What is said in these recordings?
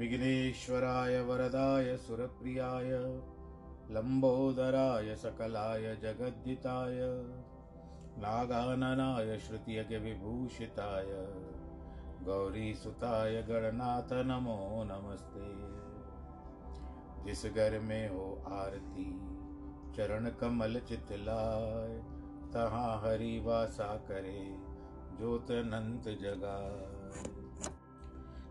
विघ्नेश्वराय वरदाय सुरप्रियाय लम्बोदराय सकलाय जगद्दिताय, नागाननाय श्रुतियज्ञविभूषिताय गौरीसुताय गणनाथ नमो नमस्ते। जिस घर में हो आरती, चरण कमल चितलाय, तहाँ हरि वासा करे ज्योत अनंत जगाए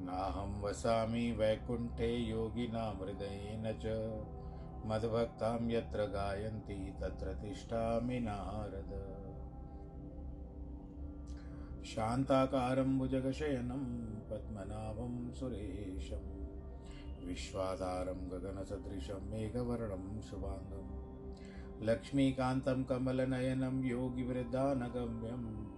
नाहं वसामि वैकुण्ठे योगिनां हृदयेन च। मद्भक्तां यत्र गायन्ति तत्र तिष्ठामि नारद। शान्ताकारं भुजगशयनं, पद्मनाभं सुरेशं। विश्वाधारं गगनसदृशं मेघवर्णं शुभाङ्गं लक्ष्मीकान्तं कमलनयनं योगिवृद्धानगम्यं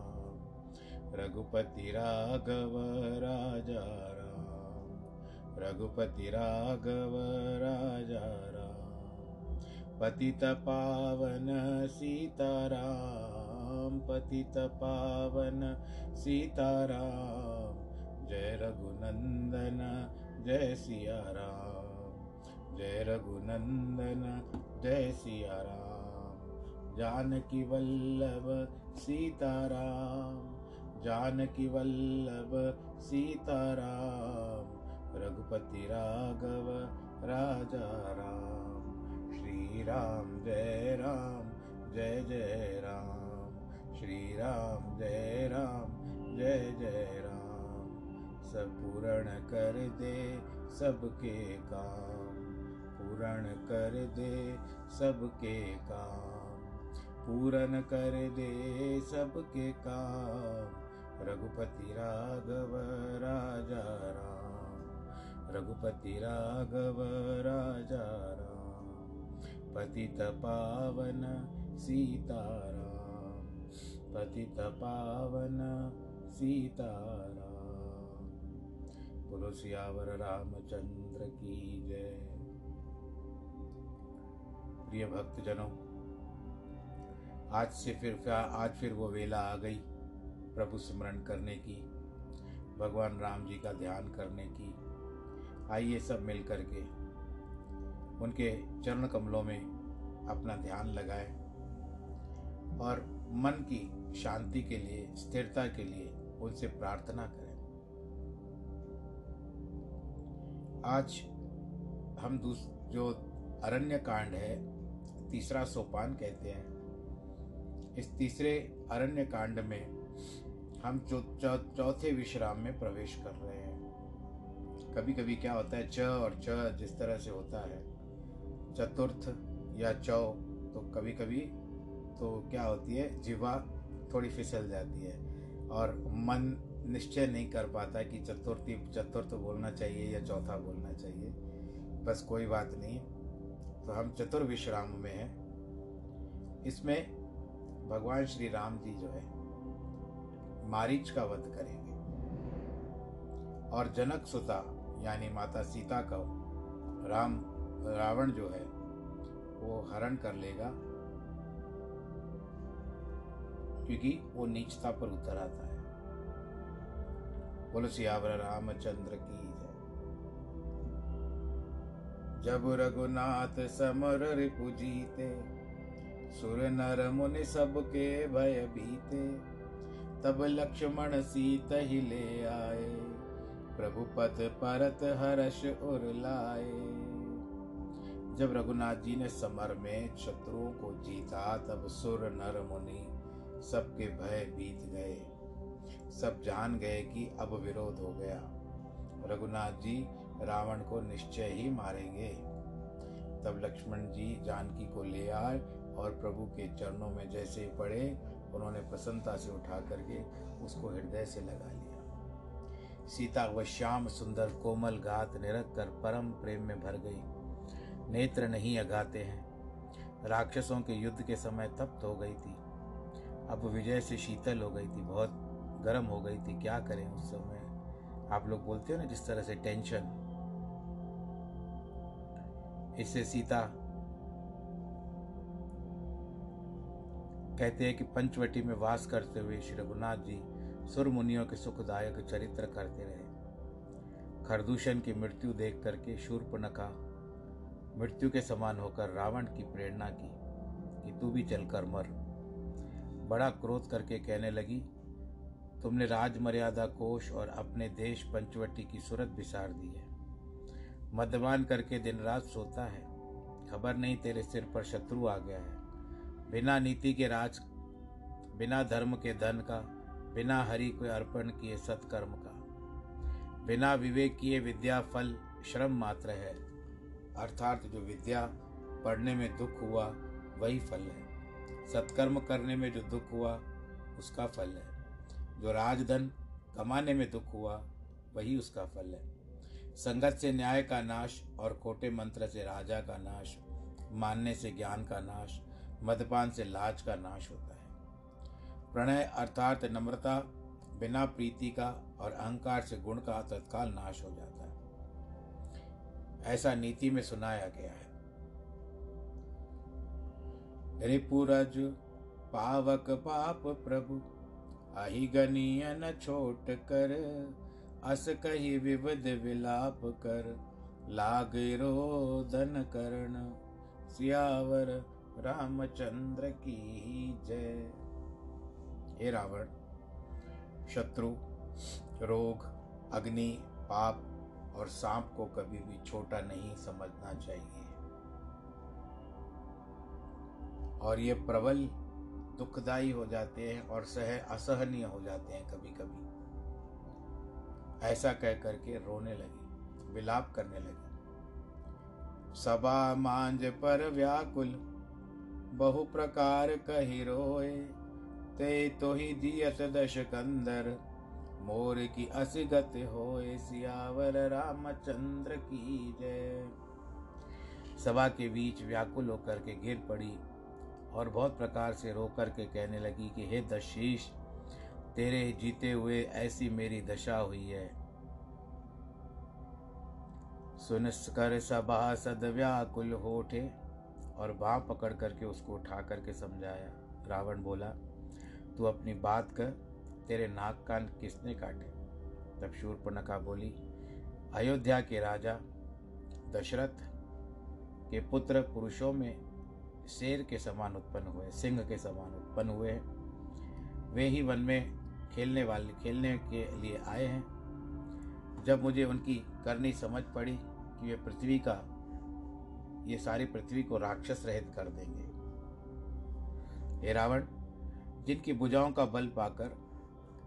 रघुपति राघव राजा राम। रघुपति राघव राजा राम। पतित पावन सीताराम। पतित पावन सीताराम। जय रघुनंदन, जय सिया राम जय रघुनंदन, जय सिया राम जानकी वल्लभ सीताराम। जानकी वल्लभ, सीताराम, रघुपति राघव, राजा राम। श्री राम जय राम, जय जय राम। श्री राम जय राम, जय जय राम। सब पूर्ण कर दे सबके काम। पूर्ण कर दे सबके काम। पूर्ण कर दे सबके काम। रघुपति राघव राजा राम। रघुपति राघव राजा राम। पतित पावन सीताराम पतित पावन सीताराम बोलो सियावर रामचंद्र की जय। प्रिय भक्तजनों, आज से फिर आज फिर वो वेला आ गई। प्रभु स्मरण करने की, भगवान राम जी का ध्यान करने की। आइए सब मिल करके उनके चरण कमलों में अपना ध्यान लगाए और मन की शांति के लिए, स्थिरता के लिए उनसे प्रार्थना करें। आज हम दूस, जो अरण्य कांड है, तीसरा सोपान कहते हैं। इस तीसरे अरण्य कांड में हम चौथे विश्राम में प्रवेश कर रहे हैं। कभी कभी क्या होता है, च और च जिस तरह से होता है, चतुर्थ या चौ तो कभी कभी तो क्या होती है, जीवा थोड़ी फिसल जाती है और मन निश्चय नहीं कर पाता कि चतुर्थी, चतुर्थ बोलना चाहिए या चौथा बोलना चाहिए। बस कोई बात नहीं। तो हम चतुर्विश्राम में हैं। इसमें भगवान श्री राम जी जो है मारीच का वध करेंगे। और जनक सुता, यानी माता सीता का राम, रावण जो है, वो हरण कर लेगा, क्योंकि वो नीचता पर उतर आता है। बोलो, सियावर रामचंद्र की जब रघुनाथ समर रिपु जीते, सुर नर मुनि सबके भय बीते तब लक्ष्मण सीत ही ले आए। प्रभु पद परत हर्ष उर लाए। जब रघुनाथ जी ने समर में शत्रुओं को जीता, तब सुर नर मुनि सबके भय बीत गए। सब जान गए कि अब विरोध हो गया। रघुनाथ जी रावण को निश्चय ही मारेंगे। तब लक्ष्मण जी जानकी को ले आए और प्रभु के चरणों में जैसे पड़े उन्होंने प्रसन्नता से उठा करके उसको हृदय से लगा लिया। सीता व श्याम सुंदर कोमल गात निरख कर परम प्रेम में भर गई। नेत्र नहीं अगाते हैं। राक्षसों के युद्ध के समय तप्त हो गई थी। अब विजय से शीतल हो गई थी, बहुत गर्म हो गई थी। क्या करें उस समय? आप लोग बोलते हो ना जिस तरह से टेंशन। इससे सीता कहते हैं कि पंचवटी में वास करते हुए श्री रघुनाथ जी सुर मुनियों के सुखदायक चरित्र करते रहे। खरदूषण की मृत्यु देख करके शूर्पणखा मृत्यु के समान होकर रावण की प्रेरणा की कि तू भी चलकर मर। बड़ा क्रोध करके कहने लगी, तुमने राज मर्यादा कोष और अपने देश पंचवटी की सूरत बिसार दी है। मद्यपान करके दिन रात सोता है। खबर नहीं तेरे सिर पर शत्रु आ गया है। बिना नीति के राज, बिना धर्म के धन का, बिना हरि को अर्पण किए सत्कर्म का। बिना विवेक किए विद्या फल श्रम मात्र है। अर्थात जो विद्या पढ़ने में दुख हुआ, वही फल है। सत्कर्म करने में जो दुख हुआ, उसका फल है। जो राजधन कमाने में दुख हुआ, वही उसका फल है। संगत से न्याय का नाश और खोटे मंत्र से राजा का नाश, मानने से ज्ञान का नाश मदपान से लाज का नाश होता है। प्रणय अर्थात नम्रता, बिना प्रीति का और अहंकार से गुण का तत्काल नाश हो जाता है। ऐसा नीति में सुनाया गया है। रिपुरज, पावक पाप प्रभु अहिगनीय न छोट कर, अस कही विविध विलाप कर, लाग रोदन करण, सियावर रामचंद्र की जय। हे रावण, शत्रु, रोग, अग्नि, पाप और सांप को कभी भी छोटा नहीं समझना चाहिए। और ये प्रबल दुखदाई हो जाते हैं और सह, असहनीय हो जाते हैं कभी कभी ऐसा कह करके रोने लगी, विलाप करने लगी। सभा मांझ पर व्याकुल बहु प्रकार कही रोए ते तो ही दियत दश कंदर मोर की असगत होए, सियावर रामचंद्र की जय। सभा के बीच व्याकुल होकर के गिर पड़ी और बहुत प्रकार से रो कर के कहने लगी कि, हे दशीष, तेरे जीते हुए ऐसी मेरी दशा हुई है। सुन कर सभा सद व्याकुल होठे और बाँ पकड़ करके उसको उठा करके समझाया। रावण बोला, तू अपनी बात कर, तेरे नाक कान किसने काटे? तब शूर्पणखा बोली, अयोध्या के राजा, दशरथ के पुत्र पुरुषों में शेर के समान उत्पन्न हुए, सिंह के समान उत्पन्न हुए हैं। वे ही वन में खेलने वाले, खेलने के लिए आए हैं। जब मुझे उनकी करनी समझ पड़ी कि वे पृथ्वी का ये सारी पृथ्वी को राक्षस रहित कर देंगे। हे रावण, जिनकी भुजाओं का बल पाकर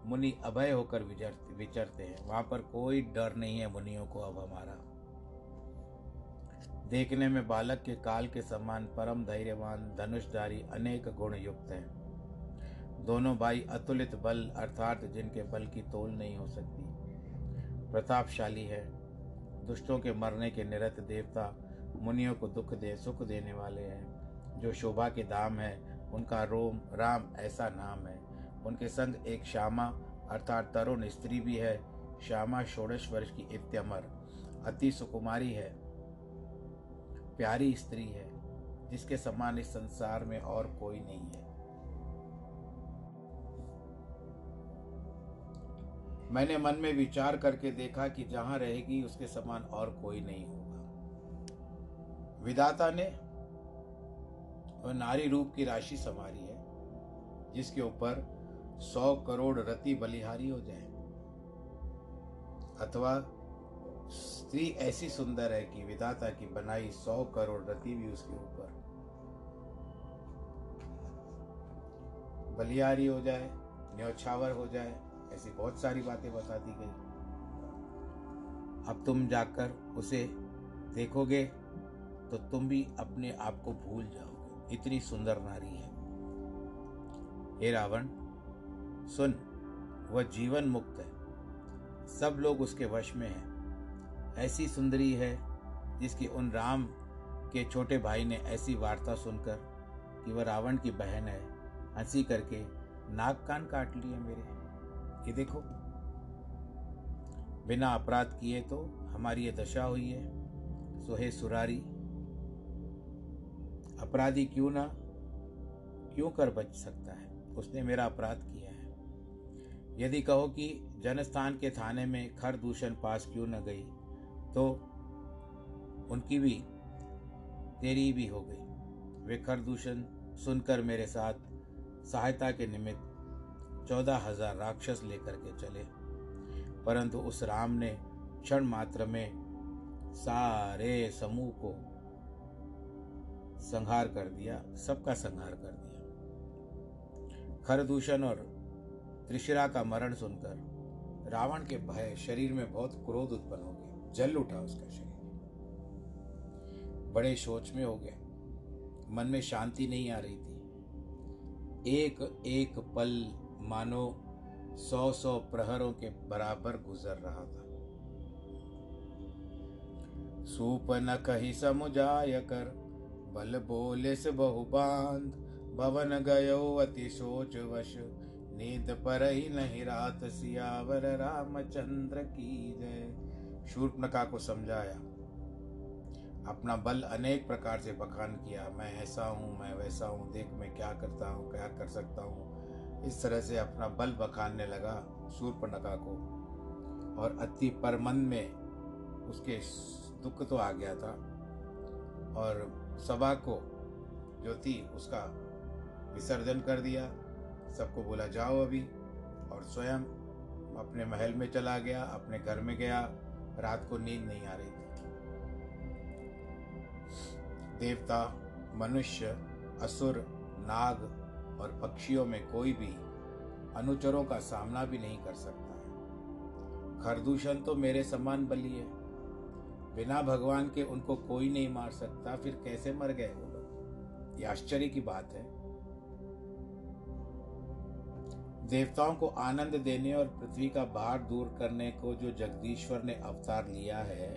मुनि अभय होकर विचरते विचरते हैं, वहाँ पर कोई डर नहीं है मुनियों को अब हमारा। देखने में बालक के काल के समान परम धैर्यवान, धनुषधारी अनेक गुण युक्त है। दोनों भाई अतुलित बल अर्थात जिनके बल की तोल नहीं हो सकती। प्रतापशाली है, दुष्टों के मरने के निरत देवता मुनियों को दुख दे, सुख देने वाले हैं। जो शोभा के दाम है, उनका रोम, राम ऐसा नाम है। उनके संग एक श्यामा, अर्थात तरुण स्त्री भी है। श्यामा षोडश वर्ष की इत्यमर, अति सुकुमारी है। प्यारी स्त्री है, जिसके समान इस संसार में और कोई नहीं है। मैंने मन में विचार करके देखा कि जहाँ रहेगी, उसके समान और कोई नहीं होगा विदाता ने वह नारी रूप की राशि संवारी है, जिसके ऊपर सौ करोड़ रति बलिहारी हो जाए। अथवा स्त्री ऐसी सुंदर है कि विदाता की बनाई सौ करोड़ रति भी उसके ऊपर बलिहारी हो जाए, न्यौछावर हो जाए, ऐसी बहुत सारी बातें बता दी गई। अब तुम जाकर उसे देखोगे तो तुम भी अपने आप को भूल जाओगे। इतनी सुंदर नारी है। हे रावण, सुन, वह जीवन मुक्त है। सब लोग उसके वश में हैं। ऐसी सुंदरी है जिसकी उन राम के छोटे भाई ने ऐसी वार्ता सुनकर कि वह रावण की बहन है, हँसी करके नाक कान काट लिए मेरे। ये देखो, बिना अपराध किए तो हमारी ये दशा हुई है। सोहे सुरारी अपराधी क्यों ना, क्यों कर बच सकता है? उसने मेरा अपराध किया है। यदि कहो कि जनस्थान के थाने में खर दूषण पास क्यों न गई तो उनकी भी, तेरी भी हो गई। वे खर दूषण सुनकर मेरे साथ सहायता के निमित्त चौदह हज़ार राक्षस लेकर के चले। परंतु उस राम ने क्षण मात्र में सारे समूह को संहार कर दिया, सबका संहार कर दिया। खरदूषण और त्रिशिरा का मरण सुनकर रावण के भय शरीर में बहुत क्रोध उत्पन्न हो गया। जल उठा उसका शरीर। बड़े सोच में हो गया। मन में शांति नहीं आ रही थी। एक एक पल मानो सौ सौ प्रहरों के बराबर गुजर रहा था। सूप न कही समुजाय कर बल बोले से बहुबांध, भवन गयो अति सोच वश नींद पर ही नहीं रात सियावर, रामचंद्र की जय। शूर्पनखा को समझाया, अपना बल अनेक प्रकार से बखान किया। मैं ऐसा हूँ, मैं वैसा हूँ। देख मैं क्या करता हूँ, क्या कर सकता हूँ। इस तरह से अपना बल बखानने लगा सूर्पनखा को। और अति परमन में उसके दुख तो आ गया था। और सभा को जो थी उसका विसर्जन कर दिया। सबको बोला, जाओ अभी। और स्वयं अपने महल में चला गया, अपने घर में गया। रात को नींद नहीं आ रही थी। देवता, मनुष्य, असुर, नाग और पक्षियों में कोई भी अनुचरों का सामना भी नहीं कर सकता है। खरदूषण तो मेरे समान बली है बिना भगवान के उनको कोई नहीं मार सकता, फिर कैसे मर गए वो लोग? ये आश्चर्य की बात है। देवताओं को आनंद देने और पृथ्वी का भार दूर करने को जो जगदीश्वर ने अवतार लिया है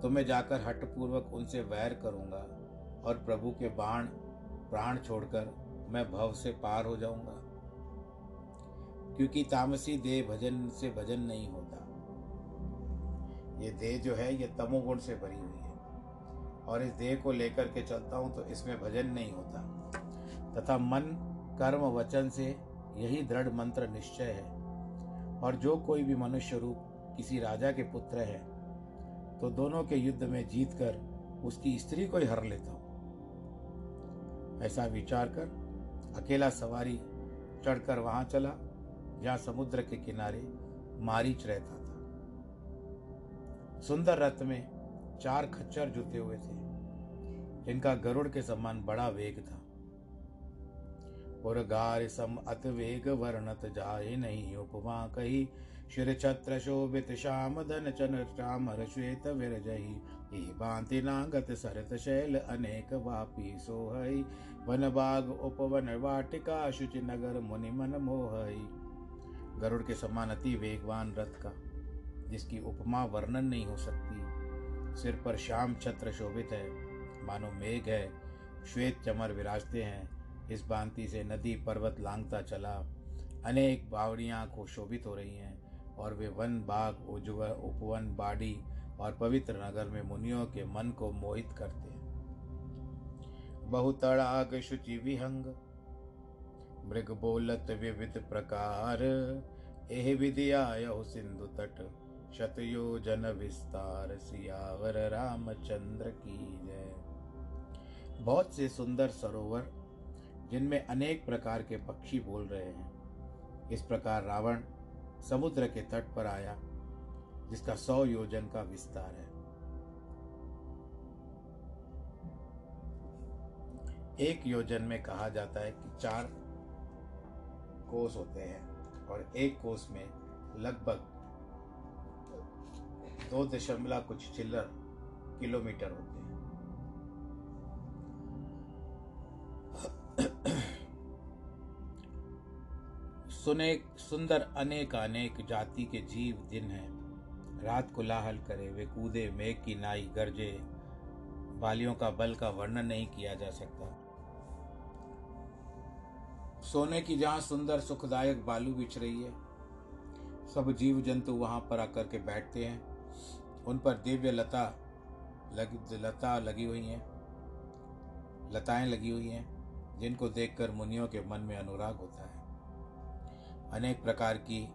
तो मैं जाकर हटपूर्वक उनसे वैर करूँगा और प्रभु के बाण, प्राण छोड़कर मैं भव से पार हो जाऊँगा, क्योंकि तामसी देह भजन से भजन नहीं होता। ये देह जो है, ये तमोगुण से भरी हुई है। और इस देह को लेकर के चलता हूँ तो इसमें भजन नहीं होता। तथा मन, कर्म, वचन से यही दृढ़ मंत्र निश्चय है। और जो कोई भी मनुष्य रूप किसी राजा के पुत्र है तो दोनों के युद्ध में जीतकर उसकी स्त्री को ही हर लेता हूँ। ऐसा विचार कर अकेला सवारी चढ़कर वहाँ चला, जहाँ समुद्र के किनारे मारीच रहता सुंदर रथ में चार खच्चर जुते हुए थे, जिनका गरुड़ के समान बड़ा वेग था। और गार सम अत वेग वर्णत जाए नहीं, उपमा कही, शिर छत्र शोभित श्याम धन चन चामर श्वेत विरजही। ही भांति नागत सरत शैल अनेक वापी सोहई, वन बाग उपवन वाटिका शुचि नगर मुनि मन मोहई। गरुड़ के समान अति वेगवान रथ का जिसकी उपमा वर्णन नहीं हो सकती। सिर पर श्याम छत्र शोभित है, मानो मेघ है, श्वेत चमर विराजते हैं। इस भांति से नदी, पर्वत लांगता चला। अनेक बावड़ियाँ को शोभित हो रही हैं और वे वन बाग उज्व उपवन, बाड़ी और पवित्र नगर में मुनियों के मन को मोहित करते हैं। बहुतड़ाग शुचि विहंग, मृग बोलत विविध प्रकार। एह विधिया सिंधु तट। शतयोजन विस्तार, सियावर रामचंद्र की जय। बहुत से सुंदर सरोवर, जिनमें अनेक प्रकार के पक्षी बोल रहे हैं। इस प्रकार रावण समुद्र के तट पर आया, जिसका सौ योजन का विस्तार है। एक योजन में कहा जाता है कि चार कोस होते हैं और एक कोस में लगभग दो दशमलव कुछ चिल्लर किलोमीटर होते हैं। सुने सुंदर अनेक अनेक जाति के जीव दिन हैं। रात को लाहल करे वे कूदे मेघ की नाई, गरजे, बालियों का बल का वर्णन नहीं किया जा सकता। सोने की जहाँ सुंदर सुखदायक बालू बिछ रही है। सब जीव जंतु वहाँ पर आकर के बैठते हैं। उन पर दिव्य लता लग, लता लगी हुई हैं। लताएँ लगी हुई हैं, जिनको देखकर मुनियों के मन में अनुराग होता है। अनेक प्रकार की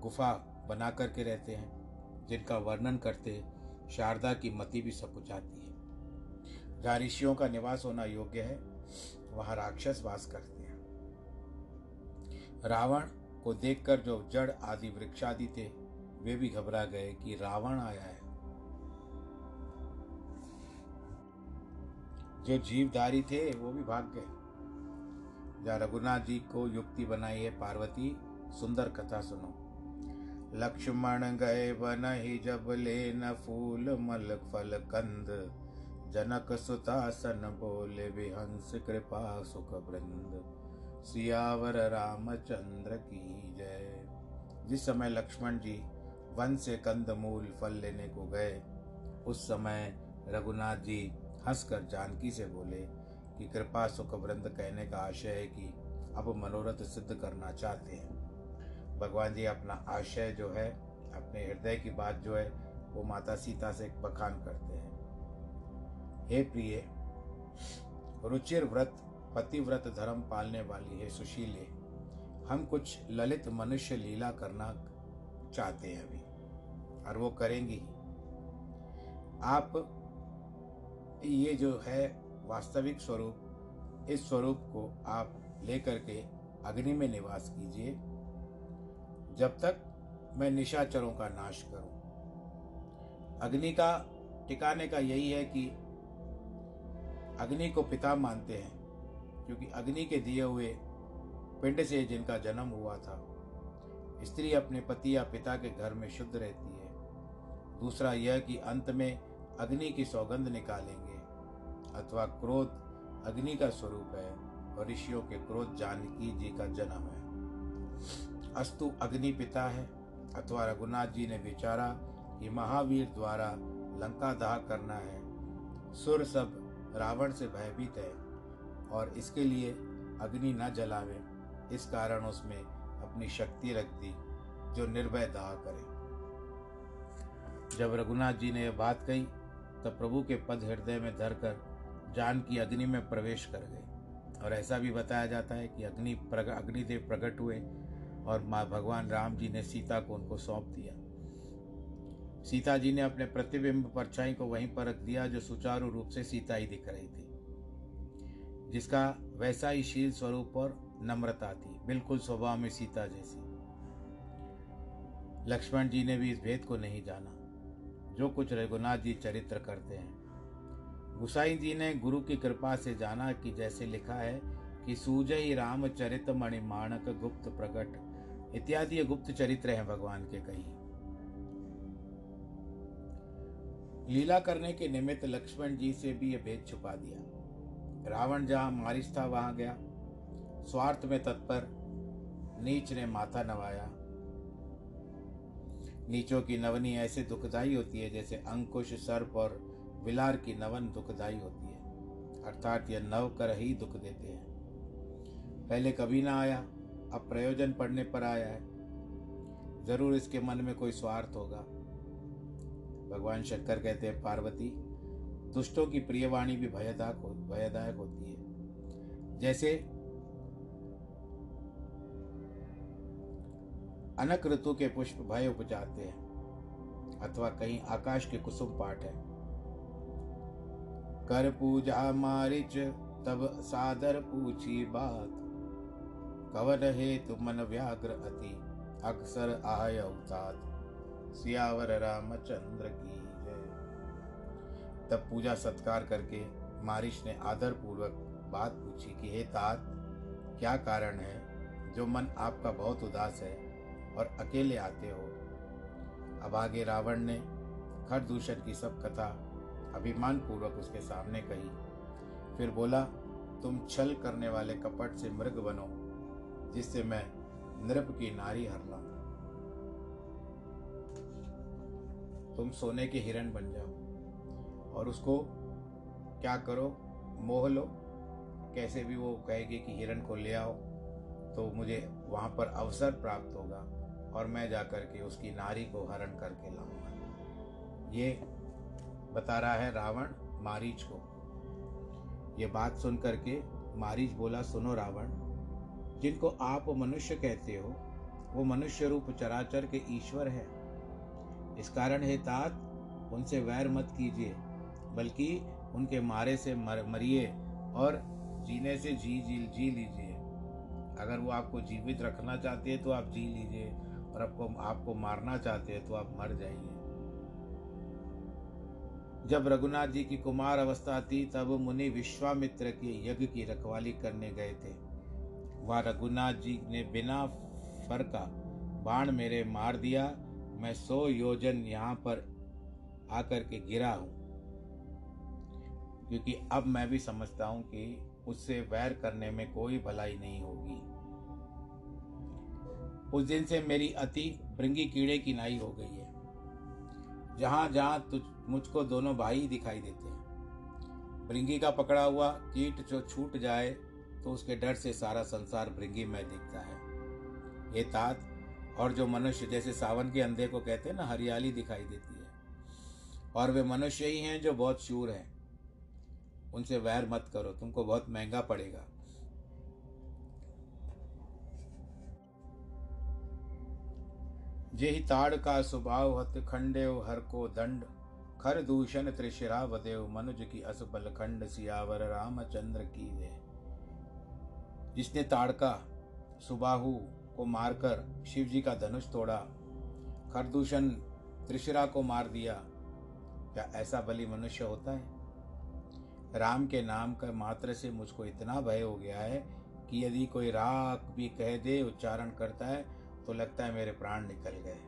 गुफा बना करके रहते हैं, जिनका वर्णन करते शारदा की मति भी सकुच आती है। जहाँ ऋषियों का निवास होना योग्य है, वहाँ राक्षस वास करते हैं। रावण को देखकर जो जड़ आदि वृक्षादि थे, वे भी घबरा गए कि रावण आया है। जो जीवधारी थे, वो भी भाग गए। जहाँ रघुनाथ जी को युक्ति बनाई है, पार्वती, सुंदर कथा सुनो। लक्ष्मण गए बन ही जब ले न फूल, मल, फल, कंद। जनक सुतासन बोले विहंस कृपा, सुख वृंद। सियावर रामचंद्र की जय। जिस समय लक्ष्मण जी वन से कंद, मूल, फल लेने को गए, उस समय रघुनाथ जी हंसकर जानकी से बोले कि कृपा सुख वृंद कहने का आशय है कि अब मनोरथ सिद्ध करना चाहते हैं। भगवान जी, अपना आशय जो है, अपने हृदय की बात जो है, वो माता सीता से बखान करते हैं। हे प्रिय, रुचिर व्रत, पतिव्रत धर्म पालने वाली है सुशीले, हम कुछ ललित मनुष्य लीला करना चाहते हैं अभी, और वो करेंगी आप ये जो है वास्तविक स्वरूप, इस स्वरूप को आप लेकर के अग्नि में निवास कीजिए। जब तक मैं निशाचरों का नाश करूँ। अग्नि का टिकाने का यही है कि अग्नि को पिता मानते हैं, क्योंकि अग्नि के दिए हुए पिंड से जिनका जन्म हुआ था, स्त्री अपने पति या पिता के घर में शुद्ध रहती है। दूसरा यह कि अंत में अग्नि की सौगंध निकालेंगे। अथवा क्रोध अग्नि का स्वरूप है और ऋषियों के क्रोध जानकी जी का जन्म है। अस्तु अग्नि पिता है अथवा रघुनाथ जी ने विचारा कि महावीर द्वारा लंका दाह करना है। सुर सब रावण से भयभीत है और इसके लिए अग्नि न जलावे। इस कारण उसमें अपनी शक्ति रख दी जो निर्भय दाह करे। जब रघुनाथ जी ने यह बात कही, तब प्रभु के पद हृदय में धरकर जान की अग्नि में प्रवेश कर गए। और ऐसा भी बताया जाता है कि अग्नि प्रग, अग्निदेव प्रकट हुए और माँ, भगवान राम जी ने सीता को उनको सौंप दिया। सीता जी ने अपने प्रतिबिंब परछाई को वहीं पर रख दिया जो सुचारू रूप से सीता ही दिख रही थी, जिसका वैसा ही शील स्वरूप और नम्रता थी, बिल्कुल स्वभाव में सीता जैसी। लक्ष्मण जी ने भी इस भेद को नहीं जाना। जो कुछ रघुनाथ जी चरित्र करते हैं गुसाई जी ने गुरु की कृपा से जाना कि जैसे लिखा है कि सूजय राम चरित मणि माणक गुप्त प्रकट। इत्यादि ये गुप्त चरित्र हैं भगवान के कई लीला करने के निमित्त लक्ष्मण जी से भी ये भेद छुपा दिया। रावण जहाँ मारिश था, वहाँ गया। स्वार्थ में तत्पर, नीच ने माथा नवाया। नीचों की नवनी ऐसे दुखदाई होती है जैसे अंकुश, सर्प और विलार की नवन दुखदाई होती है, अर्थात यह नव कर ही दुख देते हैं। पहले कभी ना आया, अब प्रयोजन पड़ने पर आया है। ज़रूर इसके मन में कोई स्वार्थ होगा। भगवान शंकर कहते हैं, पार्वती, दुष्टों की प्रियवाणी भी भयदायक हो, भयदायक होती है। जैसे अनक ऋतु के पुष्प भय उपजाते हैं, अथवा कहीं आकाश के कुसुम पाठ है। कर पूजा मारिच तब सादर पूछी बात। कवन हे तु मन व्याग्र अति, अक्सर आय तात सियावर रामचंद्र की जय। तब पूजा सत्कार करके मारिश ने आदर पूर्वक बात पूछी कि, हे तात, क्या कारण है जो मन आपका बहुत उदास है और अकेले आते हो? अब आगे रावण ने खरदूषण की सब कथा अभिमान पूर्वक उसके सामने कही। फिर बोला, तुम छल करने वाले कपट से मृग बनो, जिससे मैं नृप की नारी हरला तुम सोने के हिरण बन जाओ। और उसको क्या करो? मोह लो। कैसे भी वो कहेगी कि हिरण को ले आओ तो मुझे वहाँ पर अवसर प्राप्त होगा, और मैं जाकर के उसकी नारी को हरण करके लाऊँगा। ये बता रहा है रावण मारीच को। ये बात सुन करके मारीच बोला, सुनो रावण, जिनको आप मनुष्य कहते हो, वो मनुष्य रूप चराचर के ईश्वर है। इस कारण हे तात, उनसे वैर मत कीजिए, बल्कि उनके मारे से मर, मरिए और जीने से जी जी जी लीजिए। अगर वो आपको जीवित रखना चाहते हैं तो आप जी लीजिए, और आपको आपको मारना चाहते हैं तो आप मर जाइए। जब रघुनाथ जी की कुमार अवस्था थी, तब मुनि विश्वामित्र के यज्ञ की रखवाली करने गए थे। वह रघुनाथ जी ने बिना फरका बाण मेरे मार दिया। मैं सौ योजन यहाँ पर आकर के गिरा हूँ। क्योंकि अब मैं भी समझता हूँ कि उससे वैर करने में कोई भलाई नहीं होगी। उस दिन से मेरी अति भृंगी कीड़े की नाई हो गई है। जहाँ जहाँ तुझ, मुझको दोनों भाई दिखाई देते हैं। भृंगी का पकड़ा हुआ कीट जो छूट जाए तो उसके डर से सारा संसार भृंगी में दिखता है। ये तात, और जो मनुष्य, जैसे सावन के अंधे को कहते हैं ना, हरियाली दिखाई देती है। और वे मनुष्य ही हैं जो बहुत शूर हैं। उनसे वैर मत करो, तुमको बहुत महँगा पड़ेगा। जेहि ताड़ का स्वभाव हत खंडेव, हर को दंड। खर दूषण त्रिशिरा वदेव, मनुज की असबल खंड सियावर, रामचंद्र की वे जिसने ताड़का सुबाहु को मारकर शिव जी का धनुष तोड़ा खरदूषण त्रिशिरा को मार दिया, क्या ऐसा बलि मनुष्य होता है? राम के नाम का मात्र से मुझको इतना भय हो गया है कि यदि कोई राग भी कह दे, उच्चारण करता है तो लगता है मेरे प्राण निकल गए।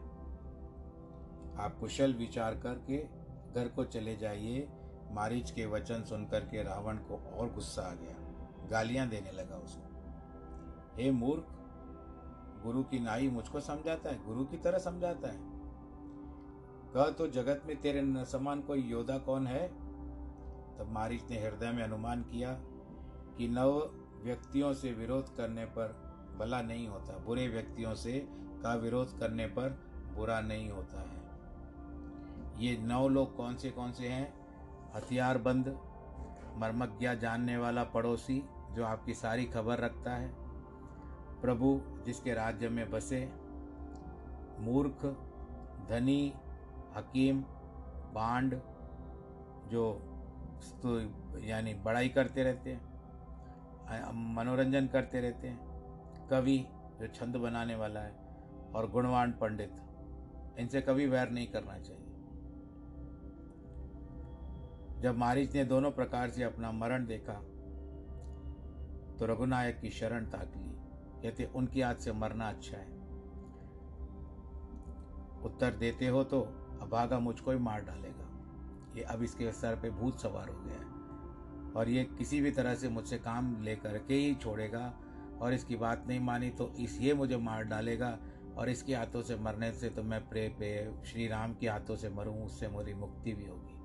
आप कुशल विचार करके घर को चले जाइए। मारीच के वचन सुनकर के रावण को और गुस्सा आ गया। गालियाँ देने लगा उसको। हे मूर्ख, गुरु की नाई मुझको समझाता है, गुरु की तरह समझाता है। कह तो जगत में तेरे न समान कोई योद्धा कौन है? तब मारीच ने हृदय में अनुमान किया कि नव व्यक्तियों से विरोध करने पर भला नहीं होता। बुरे व्यक्तियों से का विरोध करने पर बुरा नहीं होता है। ये नौ लोग कौन से कौन से हैं? हथियार बंद मर्मज्ञा जानने वाला पड़ोसी जो आपकी सारी खबर रखता है। प्रभु जिसके राज्य में बसे, मूर्ख, धनी, हकीम, बांड, जो तो यानी बड़ाई करते रहते हैं मनोरंजन करते रहते हैं। कवि जो छंद बनाने वाला है और गुणवान पंडित, इनसे कभी वैर नहीं करना चाहिए। जब मारिच ने दोनों प्रकार से अपना मरण देखा तो रघुनायक की शरण ताक ली कहते उनकी हाथ से मरना अच्छा है। उत्तर देते हो तो अभागा मुझको ही मार डालेगा। ये अब इसके सर पे भूत सवार हो गया है और ये किसी भी तरह से मुझसे काम लेकर के ही छोड़ेगा और इसकी बात नहीं मानी तो इस ये मुझे मार डालेगा और इसके हाथों से मरने से तो मैं प्रे, पे, श्री राम के हाथों से मरूं, उससे मेरी मुक्ति भी होगी।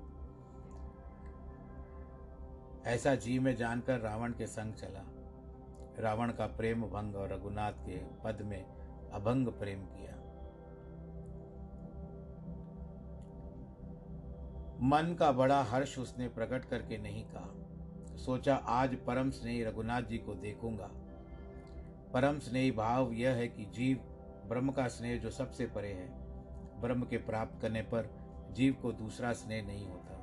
ऐसा जी में जानकर रावण के संग चला। रावण का प्रेम भंग और रघुनाथ के पद में अभंग प्रेम किया। मन का बड़ा हर्ष उसने प्रकट करके नहीं कहा। सोचा आज परम स्नेही रघुनाथ जी को देखूँगा। परम स्नेह भाव यह है कि जीव ब्रह्म का स्नेह जो सबसे परे है, ब्रह्म के प्राप्त करने पर जीव को दूसरा स्नेह नहीं होता।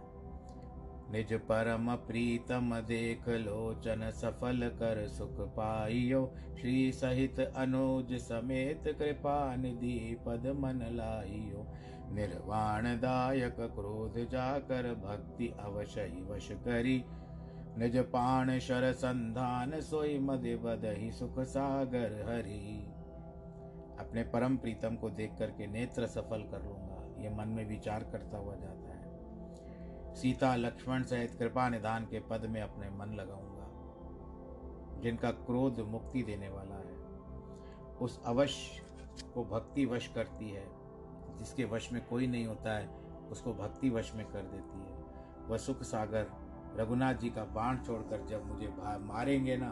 निज परम प्रीतम देख लोचन सफल कर सुख पाइयो, श्री सहित अनुज समेत कृपा निधि पद मन लाइयो। निर्वाण दायक क्रोध जाकर भक्ति अवश्य वश करी निज पाण शर संधान सोई मद बदही सुख सागर हरि। अपने परम प्रीतम को देख करके नेत्र सफल कर लूँगा। ये मन में विचार करता हुआ जाता है। सीता, लक्ष्मण सहित कृपा निधान के पद में अपने मन लगाऊँगा। जिनका क्रोध मुक्ति देने वाला है, उस अवश्य को भक्ति वश करती है। जिसके वश में कोई नहीं होता है, उसको भक्ति वश में कर देती है। वह सुख सागर रघुनाथ जी का बाण छोड़कर जब मुझे मारेंगे ना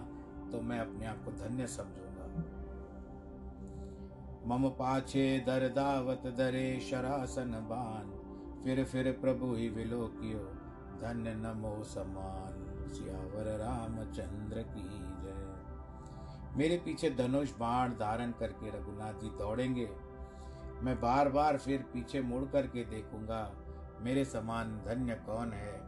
तो मैं अपने आप को धन्य समझूँगा। मम पाछे दर दावत दरे शरासन बान फिर फिर प्रभु ही विलोकियो धन्य नमो समान। सियावर रामचंद्र की जय। मेरे पीछे धनुष बाण धारण करके रघुनाथ जी दौड़ेंगे। मैं बार बार फिर पीछे मुड़ करके देखूँगा, मेरे समान धन्य कौन है?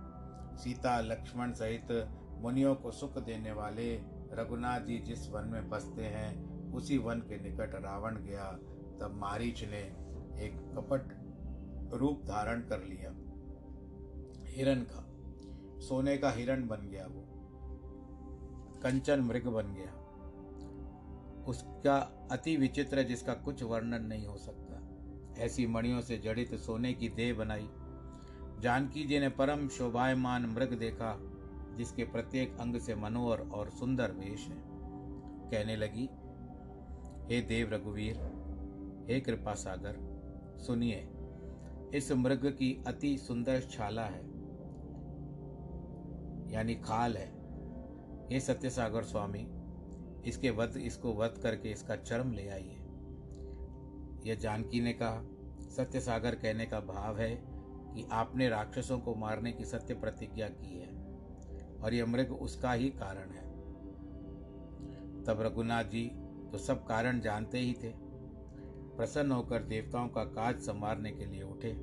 सीता, लक्ष्मण सहित मुनियों को सुख देने वाले रघुनाथ जी जिस वन में बसते हैं, उसी वन के निकट रावण गया। तब मारीच ने एक कपट रूप धारण कर लिया। हिरण का, सोने का हिरण बन गया वो। कंचन मृग बन गया। उसका अति विचित्र जिसका कुछ वर्णन नहीं हो सकता। ऐसी मणियों से जड़ित सोने की देह बनाई। जानकी जी ने परम शोभायमान मृग देखा, जिसके प्रत्येक अंग से मनोहर और सुंदर वेश है। कहने लगी, हे देव रघुवीर, हे कृपा सागर, सुनिए, इस मृग की अति सुंदर छाला है, यानी खाल है। हे सत्य सागर स्वामी, इसके वध, इसको वध करके इसका चरम ले आइए। यह जानकी ने कहा। सत्य सागर कहने का भाव है कि आपने राक्षसों को मारने की सत्य प्रतिज्ञा की है, और यह मृग उसका ही कारण है। तब रघुनाथ जी तो सब कारण जानते ही थे। प्रसन्न होकर देवताओं का काज संवारने के लिए उठे।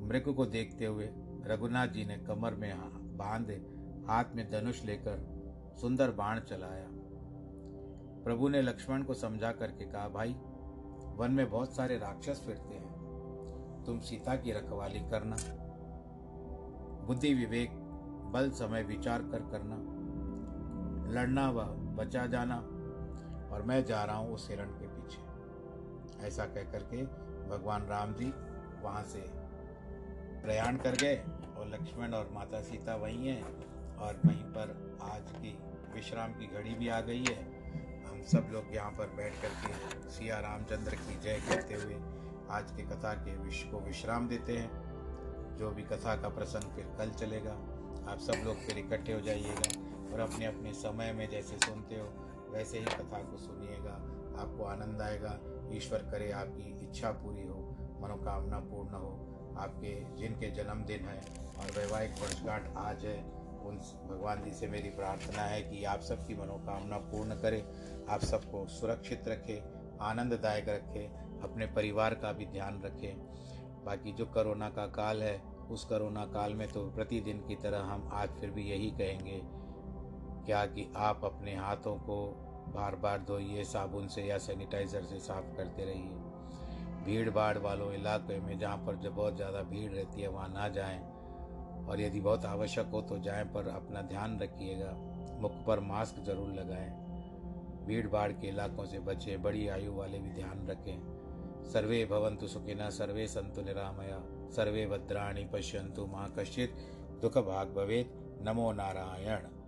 मृग को देखते हुए रघुनाथ जी ने कमर में बाँध, हाथ में धनुष लेकर सुंदर बाण चलाया। प्रभु ने लक्ष्मण को समझा करके कहा, भाई, वन में बहुत सारे राक्षस फिरते हैं। तुम सीता की रखवाली करना। बुद्धि विवेक, बल समय विचार कर करना। लड़ना व बचा जाना, और मैं जा रहा हूँ उस हिरण के पीछे। ऐसा कह करके भगवान राम जी वहाँ से प्रयाण कर गए, और लक्ष्मण और माता सीता वहीं हैं, और वहीं पर आज की विश्राम की घड़ी भी आ गई है। हम सब लोग यहाँ पर बैठ कर के सिया रामचंद्र की जय कहते हुए आज की कथा के विश्व को विश्राम देते हैं। जो भी कथा का प्रसंग फिर कल चलेगा। आप सब लोग फिर इकट्ठे हो जाइएगा और अपने अपने समय में जैसे सुनते हो, वैसे ही कथा को सुनिएगा। आपको आनंद आएगा। ईश्वर करे आपकी इच्छा पूरी हो, मनोकामना पूर्ण हो। आपके जिनके जन्मदिन है और वैवाहिक वर्षगांठ आज है, उन भगवान जी से मेरी प्रार्थना है कि आप सबकी मनोकामना पूर्ण करें। आप सबको सुरक्षित रखें, आनंददायक रखें। अपने परिवार का भी ध्यान रखें। बाकी जो करोना का काल है, उस करोना काल में तो प्रतिदिन की तरह हम आज फिर भी यही कहेंगे, क्या कि आप अपने हाथों को बार बार धोइए, साबुन से या सैनिटाइज़र से साफ़ करते रहिए। भीड़ भाड़ वालों इलाके में जहाँ पर जब बहुत ज़्यादा भीड़ रहती है, वहाँ ना जाएँ। और यदि बहुत आवश्यक हो तो जाएँ, पर अपना ध्यान रखिएगा। मुख पर मास्क ज़रूर लगाएँ। भीड़ भाड़ के इलाकों से बचें, बड़ी आयु वाले भी ध्यान रखें। सर्वे भवन्तु सुखिनः, सर्वे सन्तु निरामया, सर्वे भद्राणि पश्यन्तु मा कश्चित्, दुःखभाग् भवेत्। नमो नारायण।